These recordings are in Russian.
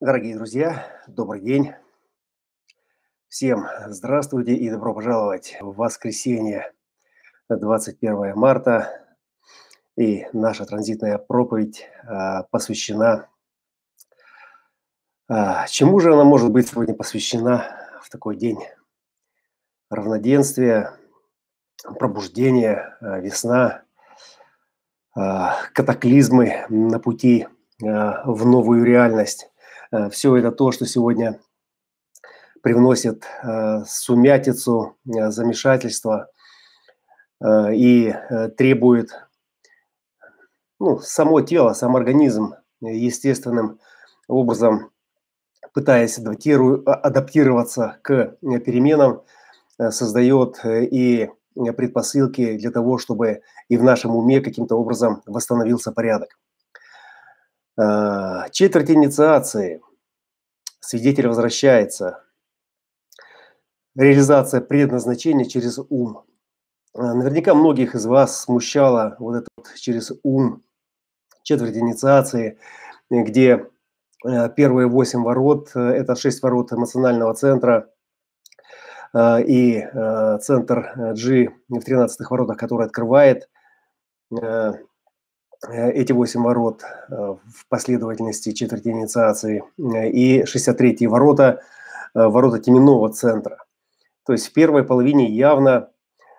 Дорогие друзья, добрый день. Всем здравствуйте и добро пожаловать в воскресенье, 21 марта. И наша транзитная проповедь а, посвящена... А, чему же она может быть сегодня посвящена в такой день? Равноденствие, пробуждение, а, весна, а, катаклизмы на пути а, в новую реальность. Э, Все это то, что сегодня привносит э, сумятицу, э, замешательство и требует ну, само тело, сам организм естественным образом, пытаясь адаптироваться к переменам, создает и предпосылки для того, чтобы и в нашем уме каким-то образом восстановился порядок. А, четверть инициации. Свидетель возвращается. Реализация предназначения через ум. А, наверняка многих из вас смущало вот это вот через ум, четверть инициации, где э, первые восемь ворот э, – это шесть ворот эмоционального центра, и э, центр G в 13 воротах, который открывает Э, эти восемь ворот э, в последовательности четверти инициации э, и 63-й ворота, ворота теменного центра. То есть в первой половине явно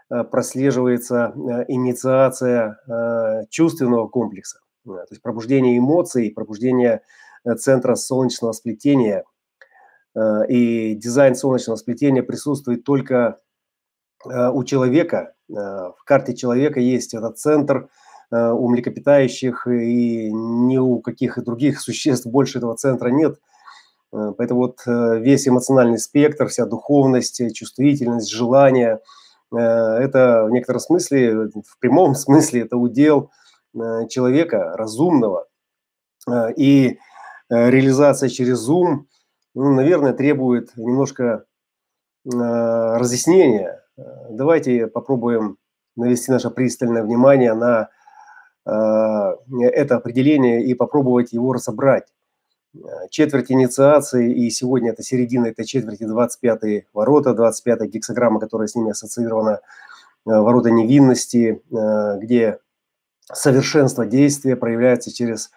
прослеживается инициация чувственного комплекса, то есть пробуждение эмоций, пробуждение центра солнечного сплетения. И дизайн солнечного сплетения присутствует только у человека. В карте человека есть этот центр – Э, у млекопитающих и ни у каких других существ больше этого центра нет. Э, поэтому вот э, весь эмоциональный спектр, вся духовность, чувствительность, желание, это в некотором смысле, в прямом смысле, это удел человека разумного. И реализация через ум, ну, наверное, требует немножко разъяснения. Давайте попробуем навести наше пристальное внимание на Э, это определение и попробовать его разобрать. Э, четверть инициации, и сегодня это середина этой четверти, 25 ворота, 25 гексограмма, которая с ними ассоциирована, э, ворота невинности, где совершенство действия проявляется через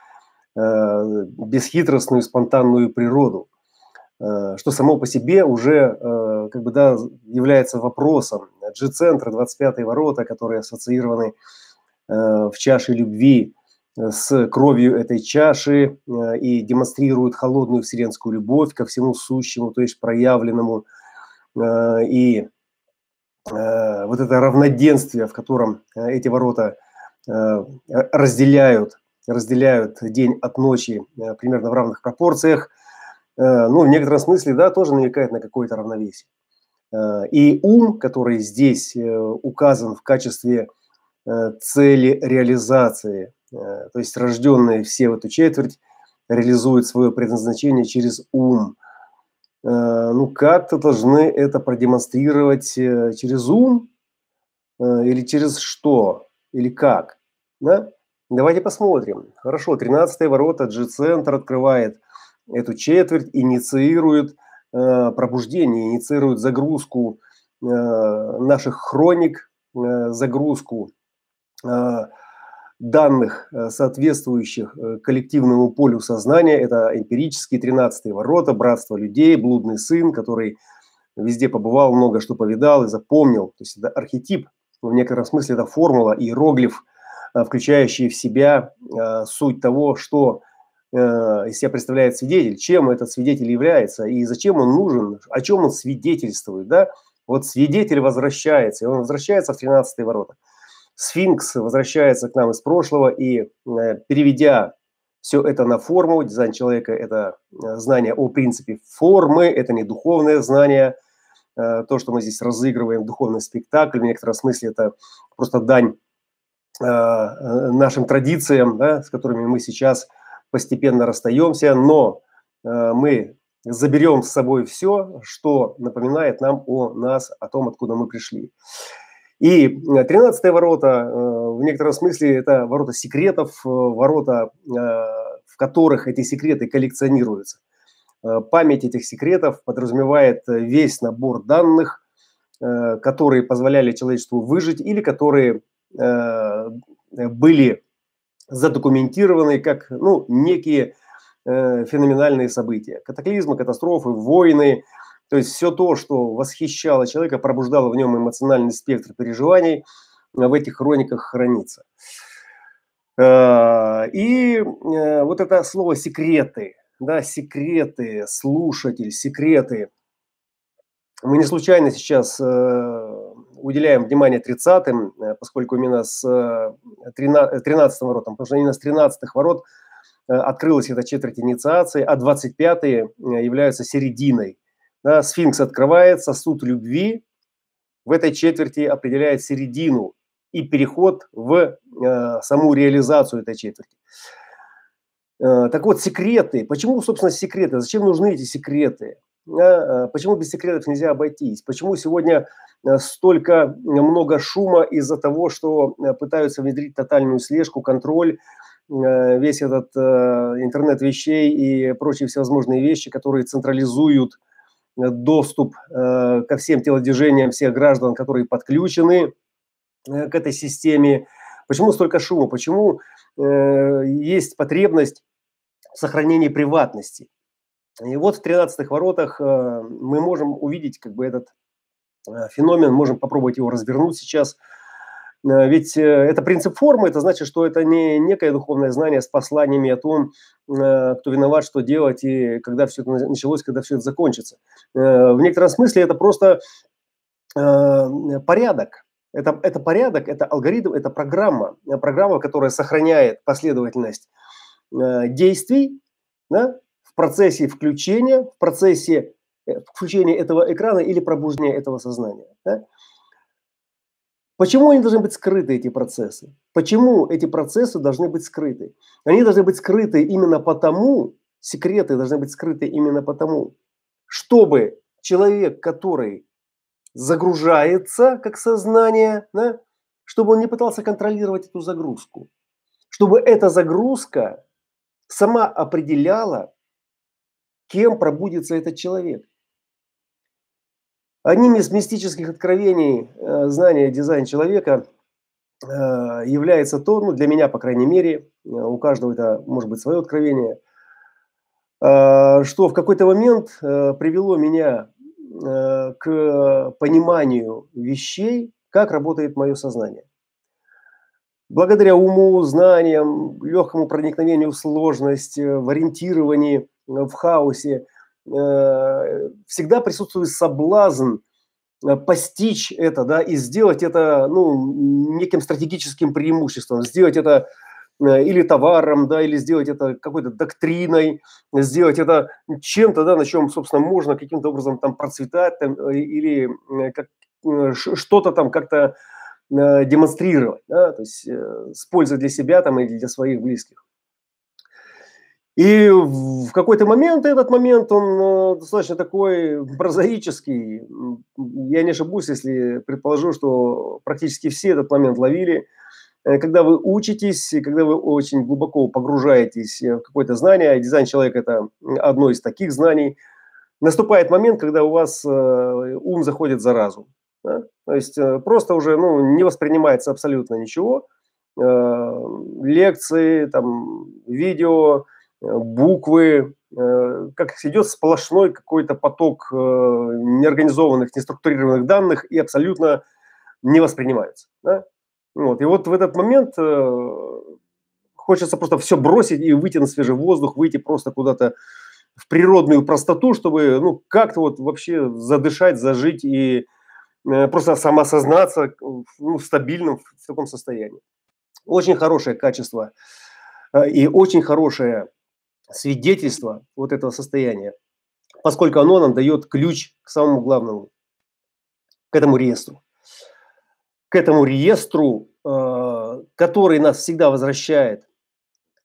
бесхитростную, спонтанную природу, что само по себе уже как бы, да, является вопросом. G-центр, 25 ворота, которые ассоциированы Э, в чаше любви э, с кровью этой чаши э, и демонстрируют холодную вселенскую любовь ко всему сущему, то есть проявленному. И вот это равноденствие, в котором эти ворота разделяют, разделяют день от ночи примерно в равных пропорциях, ну, в некотором смысле, да, тоже намекает на какое-то равновесие. И ум, который здесь указан в качестве Э, цели реализации. Э, то есть рожденные все в эту четверть реализуют свое предназначение через ум. Э, ну, как-то должны это продемонстрировать через ум или через что, или как. Да? Давайте посмотрим. Хорошо, 13 ворота, G-центр открывает эту четверть, инициирует пробуждение, инициирует загрузку наших хроник, загрузку Э, данных, э, соответствующих э, коллективному полю сознания. Это эмпирические 13 ворота, братство людей, блудный сын, который везде побывал, много что повидал и запомнил. То есть это архетип, в некотором смысле это формула, иероглиф, включающий в себя суть того, что из себя представляет свидетель, чем этот свидетель является и зачем он нужен, о чем он свидетельствует. Да? Вот свидетель возвращается, и он возвращается в 13 ворота – Сфинкс возвращается к нам из прошлого и, э, переведя все это на форму, дизайн человека – это э, знание о принципе формы, это не духовное знание, э, то, что мы здесь разыгрываем, духовный спектакль, в некотором смысле это просто дань нашим традициям, да, с которыми мы сейчас постепенно расстаемся, но мы заберем с собой все, что напоминает нам о нас, о том, откуда мы пришли. И 13 ворота, э, в некотором смысле, это ворота секретов, э, ворота, э, в которых эти секреты коллекционируются. память этих секретов подразумевает весь набор данных, которые позволяли человечеству выжить или которые были задокументированы как ну, некие феноменальные события. Катаклизмы, катастрофы, войны, то есть все то, что восхищало человека, пробуждало в нем эмоциональный спектр переживаний, в этих хрониках хранится. Э, и э, вот это слово секреты, да, секреты, слушатель, секреты. Мы не случайно сейчас э, уделяем внимание 30-м, поскольку именно с 13 воротом, потому что именно с 13 ворот открылась эта четверть инициации, а 25-е являются серединой. Да, сфинкс открывается, суд любви в этой четверти определяет середину и переход в э, саму реализацию этой четверти. Э, так вот, секреты. Почему, собственно, секреты? Зачем нужны эти секреты? Э, почему без секретов нельзя обойтись? Почему сегодня э, столько много шума из-за того, что э, пытаются внедрить тотальную слежку, контроль, э, весь этот э, интернет вещей и прочие всевозможные вещи, которые централизуют доступ э, ко всем телодвижениям всех граждан, которые подключены Э, к этой системе, почему столько шума, почему э, есть потребность в сохранении приватности. И вот в 13 воротах э, мы можем увидеть как бы этот э, феномен, можем попробовать его развернуть сейчас. Э, ведь э, это принцип формы, это значит, что это не некое духовное знание с посланиями о том, э, кто виноват, что делать и когда все это началось, когда все это закончится. В некотором смысле это просто порядок, это, это порядок, это алгоритм, это программа, программа, которая сохраняет последовательность действий да, в процессе включения, в процессе включения этого экрана или пробуждения этого сознания. Да? Почему они должны быть скрыты, эти процессы? Почему эти процессы должны быть скрыты? Они должны быть скрыты именно потому, секреты должны быть скрыты именно потому, чтобы человек, который загружается как сознание, да, чтобы он не пытался контролировать эту загрузку, чтобы эта загрузка сама определяла, кем пробудится этот человек. Одним из мистических откровений э, знания дизайн человека э, является то, ну для меня, по крайней мере, э, у каждого это может быть свое откровение, что в какой-то момент привело меня к пониманию вещей, как работает мое сознание. Благодаря уму, знаниям, легкому проникновению в сложность, в ориентировании, в хаосе, всегда присутствует соблазн постичь это, да, и сделать это, ну, неким стратегическим преимуществом, сделать это Э, или товаром, да, или сделать это какой-то доктриной, сделать это чем-то, да, на чем, собственно, можно каким-то образом там процветать там, э, или э, как, что-то там как-то демонстрировать, да, то есть с пользой для себя там или для своих близких. И в какой-то момент, этот момент, он достаточно такой прозаический. Я не ошибусь, если предположу, что практически все этот момент ловили – Э, когда вы учитесь, когда вы очень глубоко погружаетесь э, в какое-то знание, дизайн человека – это одно из таких знаний, наступает момент, когда у вас э, ум заходит за разум. Да? То есть просто уже ну, не воспринимается абсолютно ничего. Лекции, там, видео, буквы, как идет сплошной какой-то поток неорганизованных, неструктурированных данных и абсолютно не воспринимаются. Да? Вот. И вот в этот момент э, хочется просто все бросить и выйти на свежий воздух, выйти просто куда-то в природную простоту, чтобы ну, как-то вот вообще задышать, зажить и э, просто самоосознаться ну, в стабильном в таком состоянии. Очень хорошее качество э, и очень хорошее свидетельство вот этого состояния, поскольку оно нам дает ключ к самому главному, к этому реестру к этому реестру, э, который нас всегда возвращает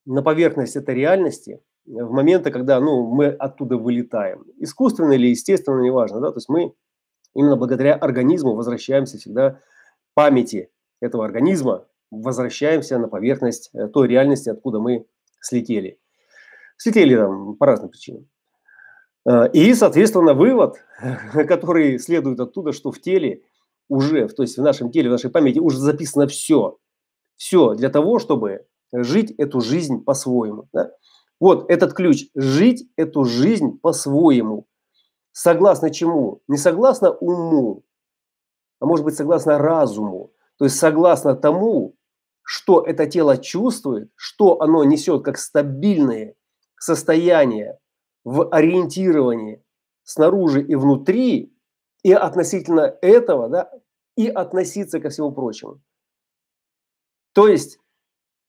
на поверхность этой реальности в моменты, когда ну, мы оттуда вылетаем. Искусственно или естественно, неважно. Да? То есть мы именно благодаря организму возвращаемся всегда памяти этого организма, возвращаемся на поверхность э, той реальности, откуда мы слетели. Слетели там по разным причинам. Э, и, соответственно, вывод, который следует оттуда, что в теле уже, то есть в нашем теле, в нашей памяти уже записано все. Все для того, чтобы жить эту жизнь по-своему. Да? Вот этот ключ – жить эту жизнь по-своему. Согласно чему? Не согласно уму, а может быть согласно разуму. То есть согласно тому, что это тело чувствует, что оно несет как стабильное состояние в ориентировании снаружи и внутри, и относительно этого, да, и относиться ко всему прочему. То есть,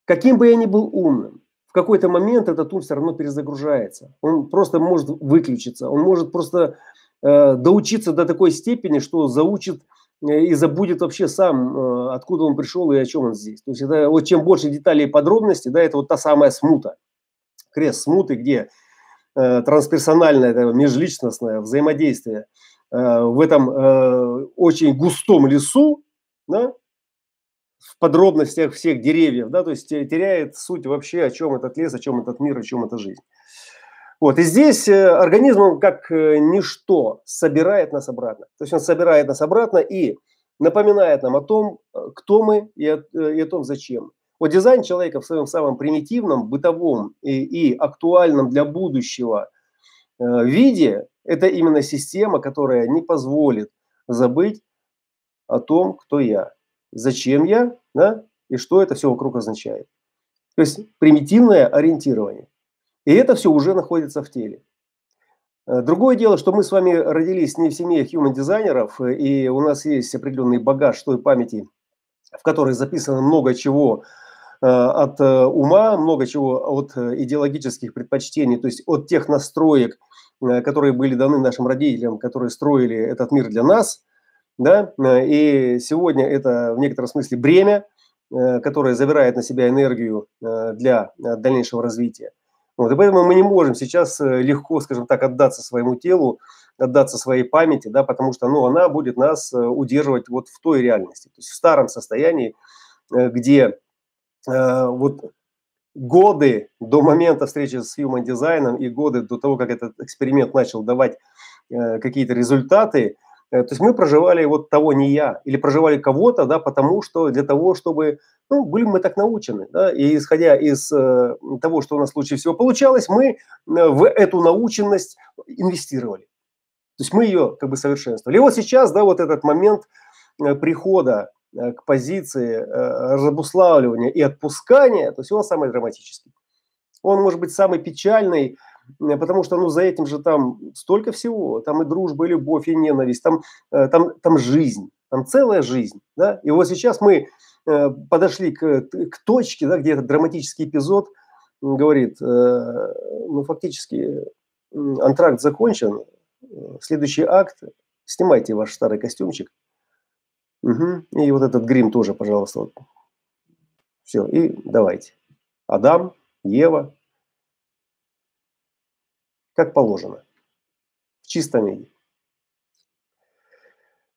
каким бы я ни был умным, в какой-то момент этот ум все равно перезагружается. Он просто может выключиться, он может просто э, доучиться до такой степени, что заучит э, и забудет вообще сам, э, откуда он пришел и о чем он здесь. То есть это вот чем больше деталей и подробностей, да, это вот та самая смута. Крест смуты, где э, трансперсональное, это межличностное взаимодействие э, в этом э, очень густом лесу, да, в подробностях всех деревьев, да, то есть теряет суть вообще, о чем этот лес, о чем этот мир, о чем эта жизнь. Вот, и здесь э, организм как э, ничто собирает нас обратно. То есть он собирает нас обратно и напоминает нам о том, э, кто мы и о, и о том, зачем. Вот дизайн человека в своем самом примитивном, бытовом и, и актуальном для будущего виде – это именно система, которая не позволит забыть о том, кто я зачем я, да, и что это все вокруг означает. То есть примитивное ориентирование. И это все уже находится в теле. Э, другое дело, что мы с вами родились не в семье human дизайнеров, и у нас есть определенный багаж той памяти, в которой записано много чего э, от э, ума, много чего от идеологических предпочтений, то есть от тех настроек, которые были даны нашим родителям, которые строили этот мир для нас – да, э, и сегодня это в некотором смысле бремя, э, которое забирает на себя энергию э, для дальнейшего развития. Вот, и поэтому мы не можем сейчас легко, скажем так, отдаться своему телу, отдаться своей памяти, да, потому что ну, она будет нас удерживать вот в той реальности, то есть в старом состоянии, где э, вот годы до момента встречи с human дизайном и годы до того, как этот эксперимент начал давать э, какие-то результаты, Э, то есть мы проживали вот того не я, или проживали кого-то, да, потому что для того, чтобы, ну, были мы так научены, да, и исходя из э, того, что у нас лучше всего получалось, мы э, в эту наученность инвестировали. То есть мы ее как бы совершенствовали. И вот сейчас, да, вот этот момент э, прихода э, к позиции э, разобуславливания и отпускания, то есть он самый драматический. Он может быть самый печальный, Э, потому что, ну, за этим же там столько всего, там и дружба, и любовь, и ненависть, там, э, там, там жизнь, там целая жизнь, да, и вот сейчас мы э, подошли к, к точке, да, где этот драматический эпизод говорит, ну, фактически антракт закончен, следующий акт, снимайте ваш старый костюмчик, угу. и вот этот грим тоже, пожалуйста, все, и давайте. Адам, Ева, как положено, в чистом виде.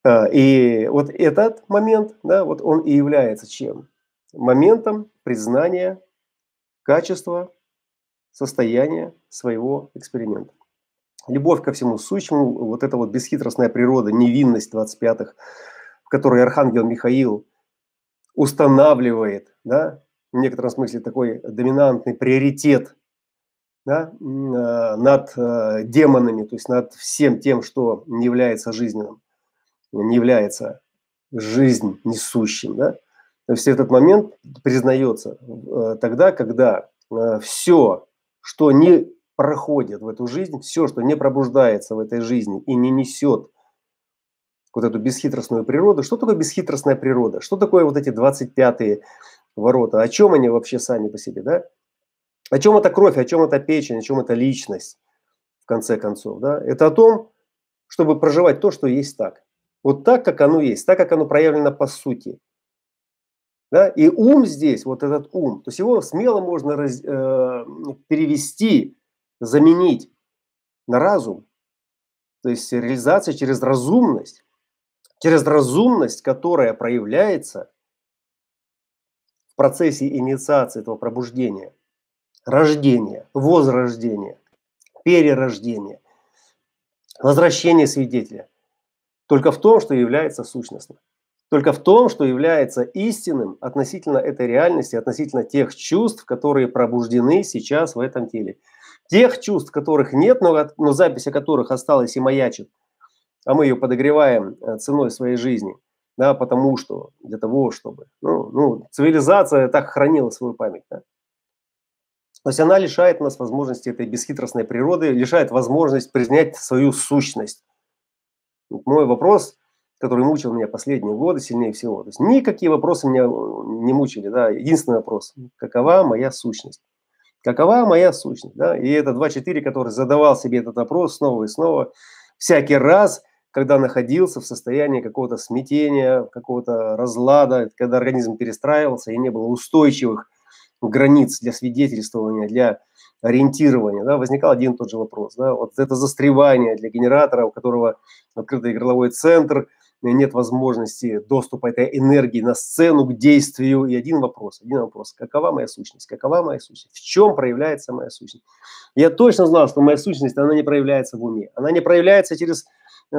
А, и вот этот момент, да, вот он и является чем? Моментом признания качества, состояния своего эксперимента. Любовь ко всему сущему, вот эта вот бесхитростная природа, невинность 25-х, в которой Архангел Михаил устанавливает, да, в некотором смысле такой доминантный приоритет да, а, над э, демонами, то есть над всем тем, что не является жизненным, не является жизнь несущим. Да? То есть этот момент признается э, тогда, когда э, все, что не проходит в эту жизнь, все, что не пробуждается в этой жизни и не несет вот эту бесхитростную природу. Что такое бесхитростная природа? Что такое вот эти 25-е ворота? О чем они вообще сами по себе? Да? О чем это кровь, о чем это печень, о чем это личность, в конце концов. Да? Это о том, чтобы проживать то, что есть так. Вот так, как оно есть, так, как оно проявлено по сути. Да? И ум здесь, вот этот ум, то есть его смело можно раз, э, перевести, заменить на разум. То есть реализация через разумность, через разумность, которая проявляется в процессе инициации этого пробуждения – рождение, возрождение, перерождение. возвращение свидетеля? Только в том, что является сущностным. Только в том, что является истинным относительно этой реальности, относительно тех чувств, которые пробуждены сейчас в этом теле. Тех чувств, которых нет, но, но запись о которых осталась и маячит, а мы ее подогреваем э, ценой своей жизни, да, потому что, для того, чтобы, ну, ну цивилизация так хранила свою память, да. То есть она лишает нас возможности этой бесхитростной природы, лишает возможность признать свою сущность. Мой вопрос, который мучил меня последние годы сильнее всего. То есть никакие вопросы меня не мучили. Да? Единственный вопрос. Какова моя сущность? Какова моя сущность? Да? И это 2.4, который задавал себе этот вопрос снова и снова. Всякий раз, когда находился в состоянии какого-то смятения, какого-то разлада, когда организм перестраивался и не было устойчивых границ для свидетельствования, для ориентирования, да, возникал один и тот же вопрос. Да, вот это застревание для генератора, у которого открытый горловой центр, нет возможности доступа этой энергии на сцену, к действию. И один вопрос, один вопрос. Какова моя сущность? Какова моя сущность? В чем проявляется моя сущность? Я точно знал, что моя сущность, она не проявляется в уме. Она не проявляется через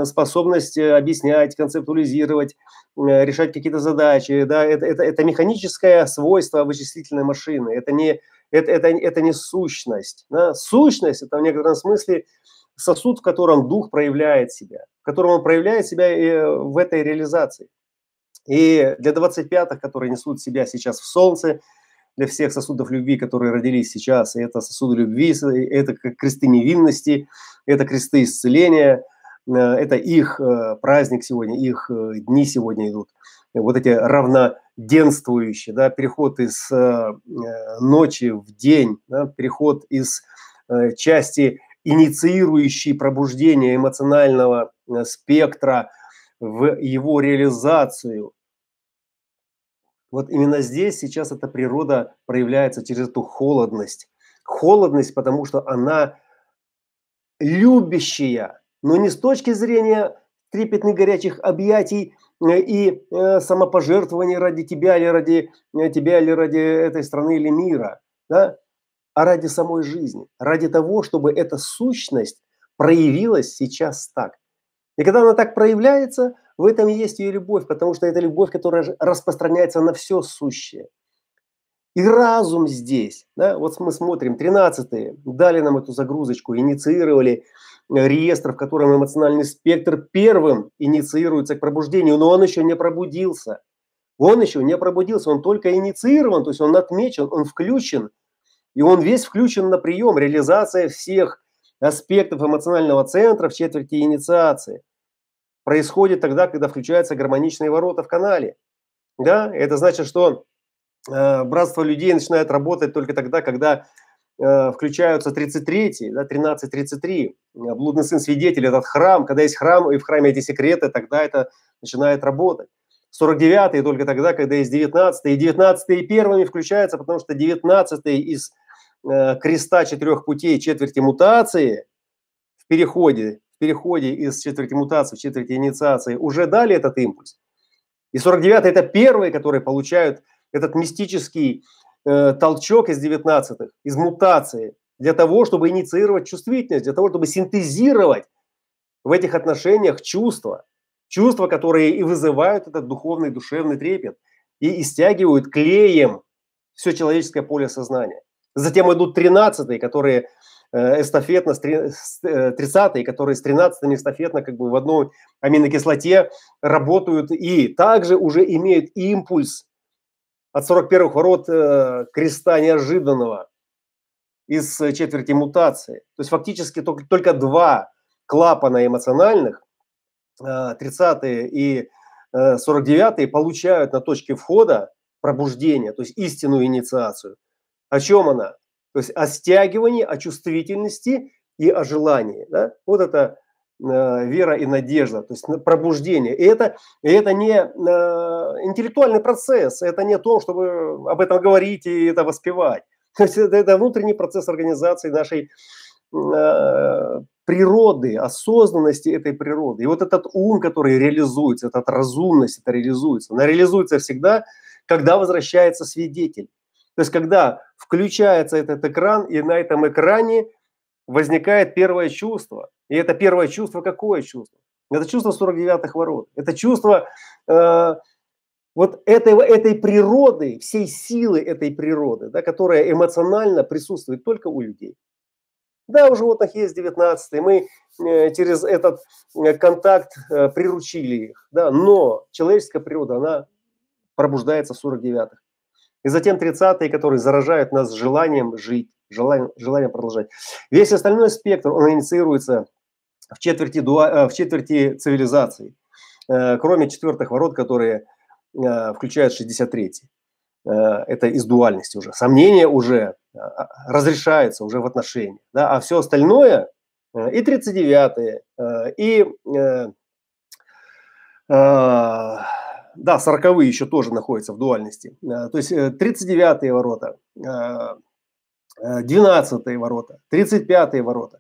способность э, объяснять, концептуализировать, Э, решать какие-то задачи, да, это, это, это механическое свойство вычислительной машины, это не, это, это, это не сущность. Да? Сущность – это в некотором смысле сосуд, в котором дух проявляет себя, в котором он проявляет себя и э, в этой реализации. И для 25-х, которые несут себя сейчас в солнце, для всех сосудов любви, которые родились сейчас, это сосуды любви, это кресты невинности, это кресты исцеления – Э, это их э, праздник сегодня, их э, дни сегодня идут. Вот эти равноденствующие, да, переход из ночи в день, да, переход из части инициирующей пробуждение эмоционального спектра в его реализацию. Вот именно здесь сейчас эта природа проявляется через эту холодность. Холодность, потому что она любящая, но не с точки зрения трепетных горячих объятий э, и э, самопожертвований ради тебя или ради э, тебя или ради этой страны или мира, да? а ради самой жизни, ради того, чтобы эта сущность проявилась сейчас так. И когда она так проявляется, в этом и есть ее любовь, потому что это любовь, которая распространяется на все сущее. И разум здесь, да, вот мы смотрим, 13 дали нам эту загрузочку, инициировали реестр, в котором эмоциональный спектр первым инициируется к пробуждению, но он еще не пробудился. Он еще не пробудился, он только инициирован, то есть он отмечен, он включен, и он весь включен на прием, реализация всех аспектов эмоционального центра в четверти инициации. Происходит тогда, когда включаются гармоничные ворота в канале. Да, это значит, что э, братство людей начинает работать только тогда, когда включаются 33, да, 13-33, э, блудный сын свидетель, этот храм, когда есть храм, и в храме эти секреты, тогда это начинает работать. 49 только тогда, когда есть 19 и 19 и первыми включаются, потому что 19 из э, креста четырех путей четверти мутации в переходе, в переходе из четверти мутации в четверти инициации уже дали этот импульс. И 49 это первые, которые получают этот мистический э, толчок из 19-х, из мутации, для того, чтобы инициировать чувствительность, для того, чтобы синтезировать в этих отношениях чувства, чувства, которые и вызывают этот духовный, душевный трепет, и истягивают клеем все человеческое поле сознания. Затем идут 13-е, которые э, эстафетно, 30-е, э, которые с 13 эстафетно как бы в одной аминокислоте работают и также уже имеют импульс от 41-х ворот э, креста неожиданного из четверти мутации. То есть фактически только, только два клапана эмоциональных, э, 30-е и э, 49-е, получают на точке входа пробуждение, то есть истинную инициацию. О чем она? То есть о стягивании, о чувствительности и о желании. Да? Вот это Э, вера и надежда, то есть пробуждение. И это, и это не э, интеллектуальный процесс, это не то, чтобы об этом говорить и это воспевать. То есть это, это внутренний процесс организации нашей э, природы, осознанности этой природы. И вот этот ум, который реализуется, эта разумность, это реализуется. Она реализуется всегда, когда возвращается свидетель. То есть когда включается этот экран, и на этом экране возникает первое чувство. И это первое чувство какое чувство? Это чувство 49-х ворот. Это чувство э, вот этой, этой природы, всей силы этой природы, да, которая эмоционально присутствует только у людей. Да, у животных есть 19 мы э, через этот э, контакт э, приручили их, да, но человеческая природа, она пробуждается в 49-х. И затем 30-е, которые заражают нас желанием жить, желанием, желанием продолжать. Весь остальной спектр, он инициируется в четверти, дуа, в четверти цивилизации, кроме четвертых ворот, которые включают 63-й. Это из дуальности уже. Сомнения уже разрешается уже в отношениях. Да? А все остальное, э, и 39-е, э, и э, да, 40 еще тоже находятся в дуальности. То есть 39-е ворота, 12-е ворота, 35-е ворота.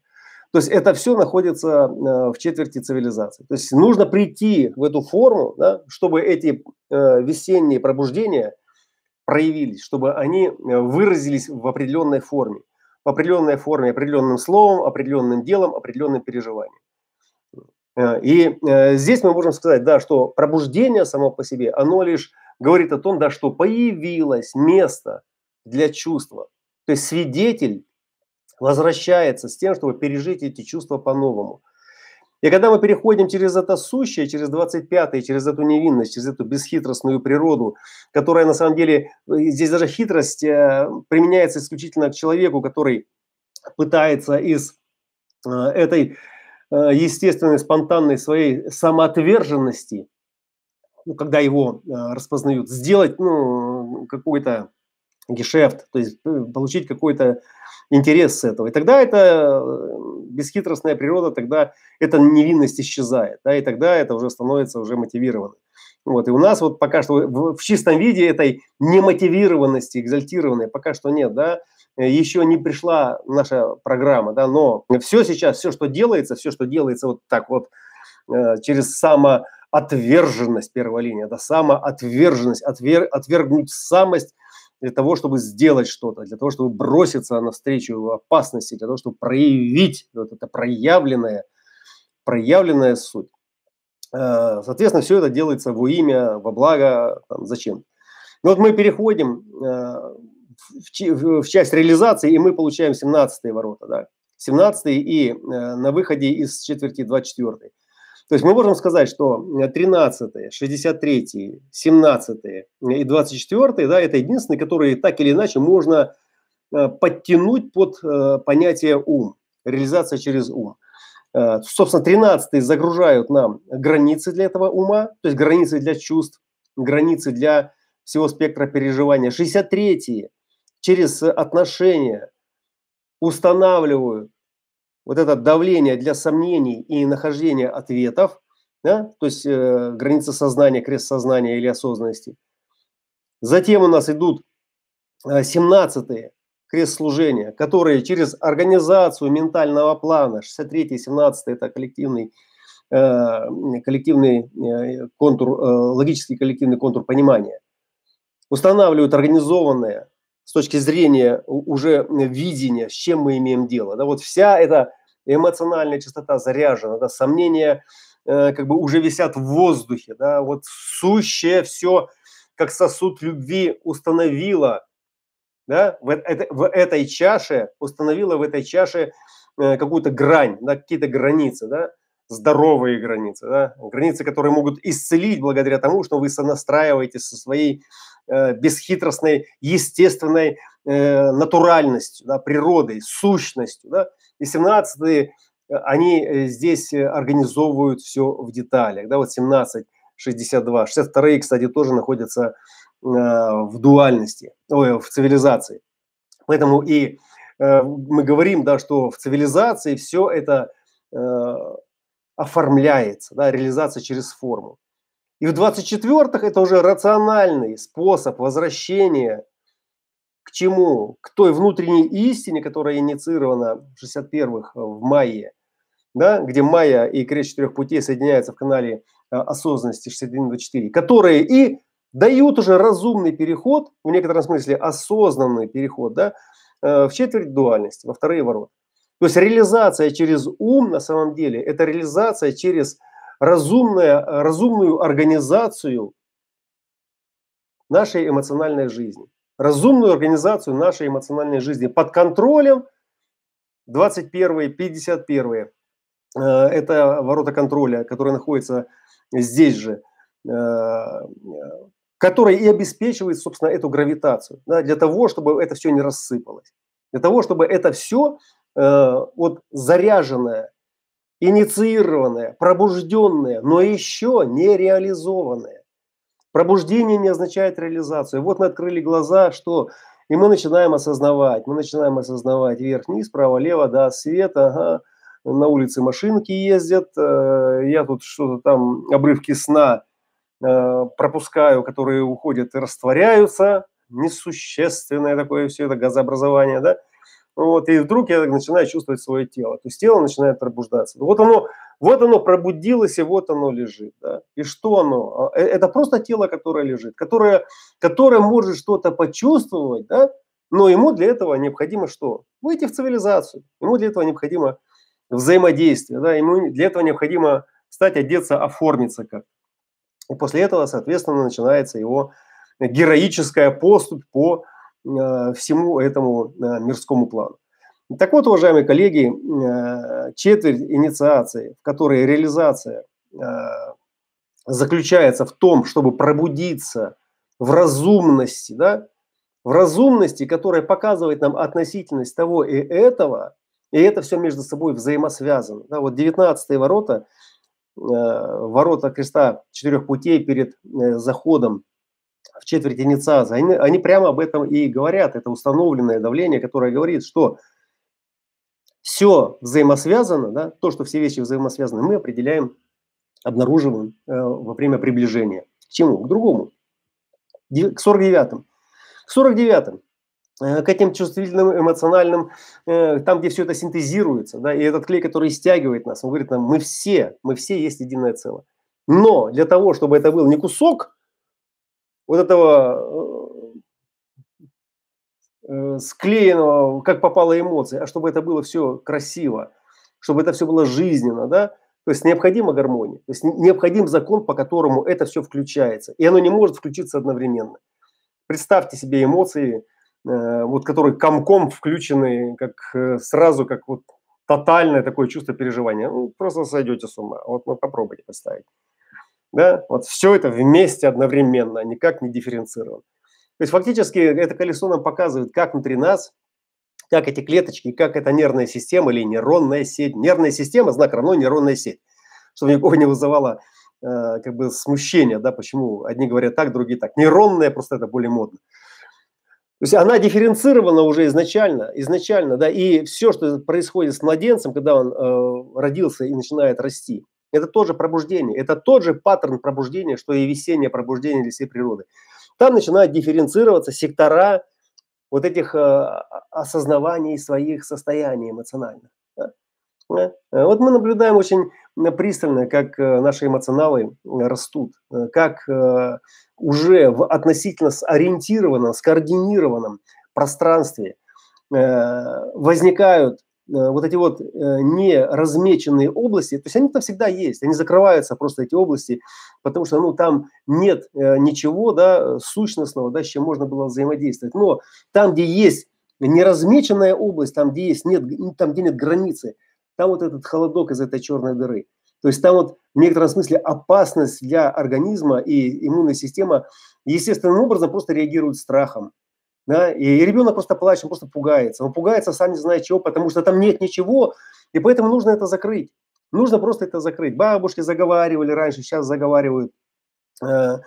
То есть это все находится в четверти цивилизации. То есть нужно прийти в эту форму, да, чтобы эти весенние пробуждения – проявились, чтобы они э, выразились в определенной форме. В определенной форме, определенным словом, определенным делом, определенным переживанием. Э, и э, здесь мы можем сказать, да, что пробуждение само по себе, оно лишь говорит о том, да, что появилось место для чувства. То есть свидетель возвращается с тем, чтобы пережить эти чувства по-новому. И когда мы переходим через это сущее, через 25-е, через эту невинность, через эту бесхитростную природу, которая на самом деле, э, здесь даже хитрость э, применяется исключительно к человеку, который пытается из э, этой естественной, спонтанной своей самоотверженности, ну, когда его распознают, сделать ну, какой-то гешефт, то есть получить какой-то интерес с этого. И тогда это э, бесхитростная природа, тогда эта невинность исчезает, да, и тогда это уже становится уже мотивированным. Вот, и у нас вот пока что в, чистом виде этой немотивированности, экзальтированной, пока что нет, да, еще не пришла наша программа, да, но все сейчас, все, что делается, все, что делается вот так вот э, через самоотверженность, первая линия, да, самоотверженность, отвер, отвергнуть самость, для того, чтобы сделать что-то, для того, чтобы броситься навстречу опасности, для того, чтобы проявить вот это проявленное, проявленная суть. Э, соответственно, все это делается во имя, во благо, там, зачем. Но вот мы переходим э, в часть реализации, и мы получаем 17 ворота. Да? 17 и э, на выходе из четверти 24. То есть мы можем сказать, что 13, 63, 17 и 24 да, это единственные, которые так или иначе можно э, подтянуть под э, понятие ум, реализация через ум. Э, собственно, 13 загружают нам границы для этого ума, то есть границы для чувств, границы для всего спектра переживания. 63 через отношения устанавливают вот это давление для сомнений и нахождения ответов, да, то есть э, граница сознания, крест сознания или осознанности. Затем у нас идут 17-е э, крест служения, которые через организацию ментального плана, 63 17 это коллективный, э, коллективный э, контур, э, логический коллективный контур понимания, устанавливают организованное с точки зрения уже видения, с чем мы имеем дело. Да, вот вся эта эмоциональная частота заряжена, да, сомнения э, как бы уже висят в воздухе, да, вот сущее все, как сосуд любви установила, да, в, это, в этой чаше, установила в этой чаше э, какую-то грань, да, какие-то границы, да, здоровые границы, да, границы, которые могут исцелить благодаря тому, что вы сонастраиваетесь со своей Э, бесхитростной, естественной э, натуральностью, да, природой, сущностью. Да. И 17 они э, здесь организовывают все в деталях. Да, вот 17, 62. 62 кстати, тоже находятся в дуальности, ой, в цивилизации. Поэтому и мы говорим, да, что в цивилизации все это оформляется, да, реализация через форму. И в 24-х это уже рациональный способ возвращения к чему? К той внутренней истине, которая инициирована в 61-х э, в мае, да, где майя и крест четырех путей соединяются в канале э, осознанности 61-24, которые и дают уже разумный переход, в некотором смысле осознанный переход, да, э, в четверть дуальности, во вторые ворота. То есть реализация через ум на самом деле – это реализация через разумная, разумную организацию нашей эмоциональной жизни. Разумную организацию нашей эмоциональной жизни под контролем 21 51 э, это ворота контроля, которые находятся здесь же, э, который и обеспечивает, собственно, эту гравитацию, да, для того, чтобы это все не рассыпалось, для того, чтобы это все э, вот заряженное, инициированное, пробужденное, но еще не реализованное. Пробуждение не означает реализацию. Вот мы открыли глаза, что и мы начинаем осознавать, мы начинаем осознавать вверх, вниз, право, лево, да, свет, ага, на улице машинки ездят, э, я тут что-то там, обрывки сна Э, пропускаю, которые уходят и растворяются, несущественное такое все это газообразование, да, вот, и вдруг я начинаю чувствовать свое тело, то есть тело начинает пробуждаться. Вот оно, вот оно пробудилось, и вот оно лежит, да. И что оно? А, э, это просто тело, которое лежит, которое, которое может что-то почувствовать, да, но ему для этого необходимо что? Выйти в цивилизацию. Ему для этого необходимо взаимодействие, да, ему для этого необходимо стать, одеться, оформиться как и после этого, соответственно, начинается его героическая поступь по всему этому э, мирскому плану. Так вот, уважаемые коллеги, э, четверть инициации, в которой реализация заключается в том, чтобы пробудиться в разумности, да, в разумности, которая показывает нам относительность того и этого, и это все между собой взаимосвязано. Да, вот 19 ворота Э, ворота креста четырех путей перед э, заходом в четверть инициации, они, они прямо об этом и говорят. Это установленное давление, которое говорит, что все взаимосвязано, да, то, что все вещи взаимосвязаны, мы определяем, обнаруживаем э, во время приближения. К чему? К другому. К 49-м. К 49-м. Э, к этим чувствительным, эмоциональным, э, там, где все это синтезируется, да, и этот клей, который стягивает нас, он говорит нам, мы все, мы все есть единое целое. Но для того, чтобы это был не кусок вот этого э, склеенного, как попало эмоции, а чтобы это было все красиво, чтобы это все было жизненно, да, то есть необходима гармония, то есть необходим закон, по которому это все включается, и оно не может включиться одновременно. Представьте себе эмоции, Э, вот которые комком включены, как э, сразу, как вот тотальное такое чувство переживания. Ну, просто сойдете с ума. Вот ну, попробуйте представить. Да? Вот все это вместе одновременно, никак не дифференцировано. То есть фактически это колесо нам показывает, как внутри нас, как эти клеточки, как эта нервная система или нейронная сеть. Нервная система, знак равно нейронная сеть. Чтобы никого не вызывало э, как бы смущения, да, почему одни говорят так, другие так. Нейронная, просто это более модно. То есть она дифференцирована уже изначально, изначально, да, и все, что происходит с младенцем, когда он э, родился и начинает расти, это тоже пробуждение, это тот же паттерн пробуждения, что и весеннее пробуждение для всей природы. Там начинают дифференцироваться сектора вот этих э, осознаваний своих состояний эмоциональных. Да? Э, вот мы наблюдаем очень пристально, как э, наши эмоционалы растут, как уже в относительно сориентированном, скоординированном пространстве э, возникают э, вот эти вот э, неразмеченные области, то есть они там всегда есть, они закрываются просто эти области, потому что ну, там нет ничего да, сущностного, да, с чем можно было взаимодействовать. Но там, где есть неразмеченная область, там, где есть нет, там, где нет границы, там вот этот холодок из этой черной дыры. То есть там вот в некотором смысле опасность для организма и иммунная система естественным образом просто реагирует страхом. Да? И ребенок просто плачет, он просто пугается. Он пугается сам не зная чего, потому что там нет ничего, и поэтому нужно это закрыть. Нужно просто это закрыть. Бабушки заговаривали раньше, сейчас заговаривают э,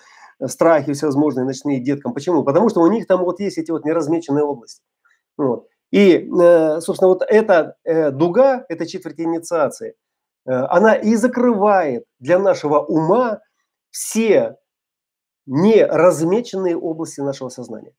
страхи всевозможные ночные деткам. Почему? Потому что у них там вот есть эти вот неразмеченные области. Вот. И, э, собственно, вот эта э, дуга, это четверть инициации – Э, она и закрывает для нашего ума все неразмеченные области нашего сознания.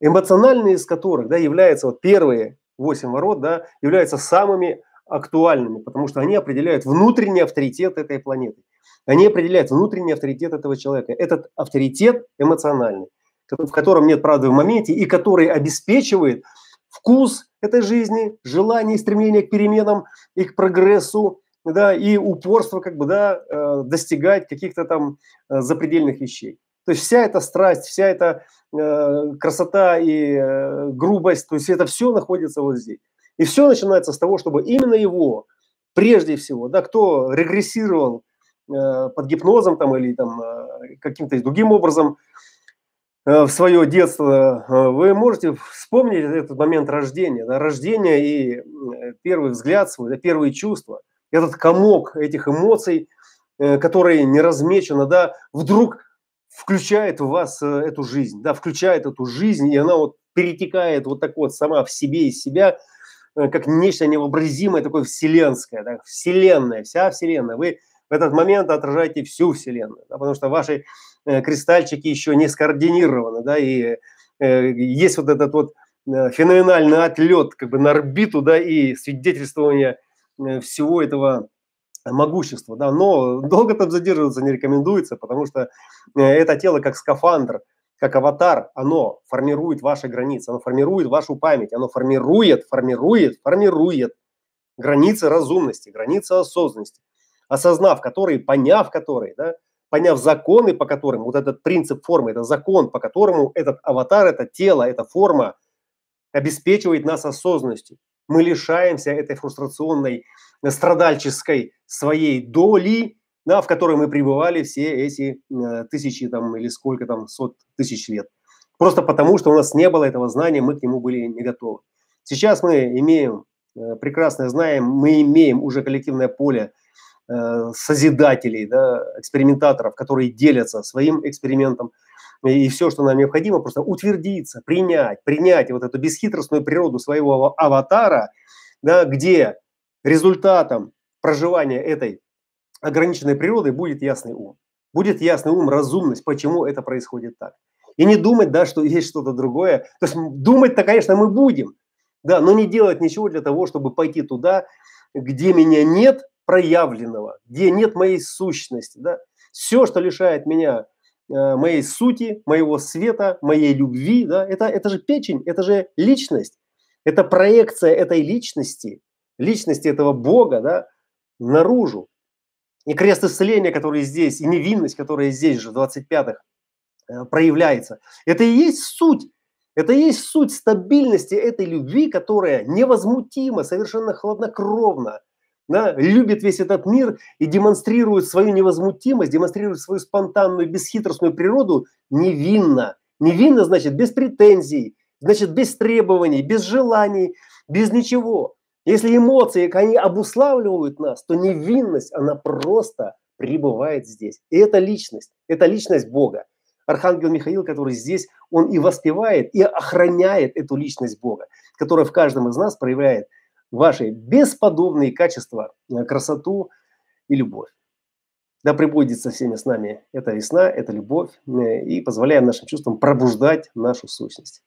Эмоциональные из которых да, являются вот первые восемь ворот, да, являются самыми актуальными, потому что они определяют внутренний авторитет этой планеты. Они определяют внутренний авторитет этого человека. Этот авторитет эмоциональный, в котором нет правды в моменте и который обеспечивает вкус этой жизни, желание и стремление к переменам и к прогрессу, да, и упорство как бы, да, э, достигать каких-то там э, запредельных вещей. То есть вся эта страсть, вся эта э, красота и э, грубость, то есть это все находится вот здесь. И все начинается с того, чтобы именно его, прежде всего, да, кто регрессировал э, под гипнозом там или там э, каким-то другим образом э, в свое детство, э, вы можете вспомнить этот момент рождения, да, рождения и э, первый взгляд свой, да, первые чувства – этот комок этих эмоций, э, которые не размечены, да, вдруг включает в вас э, эту жизнь, да, включает эту жизнь, и она вот перетекает вот так вот сама в себе из себя, э, как нечто невообразимое, такое вселенское, да, вселенная, вся вселенная. Вы в этот момент отражаете всю вселенную, да, потому что ваши кристальчики еще не скоординированы, да, и э, есть вот этот вот феноменальный отлет как бы на орбиту, да, и свидетельствование Э, всего этого могущества, да, но долго там задерживаться не рекомендуется, потому что э, это тело как скафандр, как аватар, оно формирует ваши границы, оно формирует вашу память, оно формирует, формирует, формирует границы разумности, границы осознанности, осознав которые, поняв которые, да, поняв законы, по которым, вот этот принцип формы, это закон, по которому этот аватар, это тело, эта форма обеспечивает нас осознанностью. Мы лишаемся этой фрустрационной, э, страдальческой своей доли, да, в которой мы пребывали все эти э, тысячи там, или сколько там, сот тысяч лет. Просто потому, что у нас не было этого знания, мы к нему были не готовы. Сейчас мы имеем э, прекрасное знание, мы имеем уже коллективное поле э, созидателей, да, экспериментаторов, которые делятся своим экспериментом, и все, что нам необходимо, просто утвердиться, принять, принять вот эту бесхитростную природу своего аватара, да, где результатом проживания этой ограниченной природы будет ясный ум. Будет ясный ум, разумность, почему это происходит так. И не думать, да, что есть что-то другое. То есть думать-то, конечно, мы будем, да, но не делать ничего для того, чтобы пойти туда, где меня нет проявленного, где нет моей сущности, да. Все, что лишает меня Э, моей сути, моего света, моей любви, да, это, это же печень, это же личность, это проекция этой личности, личности этого Бога, да, наружу. И крест исцеления, который здесь, и невинность, которая здесь же в 25-х э, проявляется, это и есть суть, это и есть суть стабильности этой любви, которая невозмутима, совершенно хладнокровна, да, любит весь этот мир и демонстрирует свою невозмутимость, демонстрирует свою спонтанную, бесхитростную природу невинно. Невинно значит без претензий, значит без требований, без желаний, без ничего. Если эмоции, они обуславливают нас, то невинность, она просто пребывает здесь. И это личность, это личность Бога. Архангел Михаил, который здесь, он и воспевает, и охраняет эту личность Бога, которая в каждом из нас проявляет ваши бесподобные качества, э, красоту и любовь. Да пребудет со всеми с нами эта весна, эта любовь э, и позволяем нашим чувствам пробуждать нашу сущность.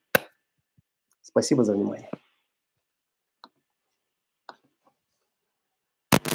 Спасибо за внимание.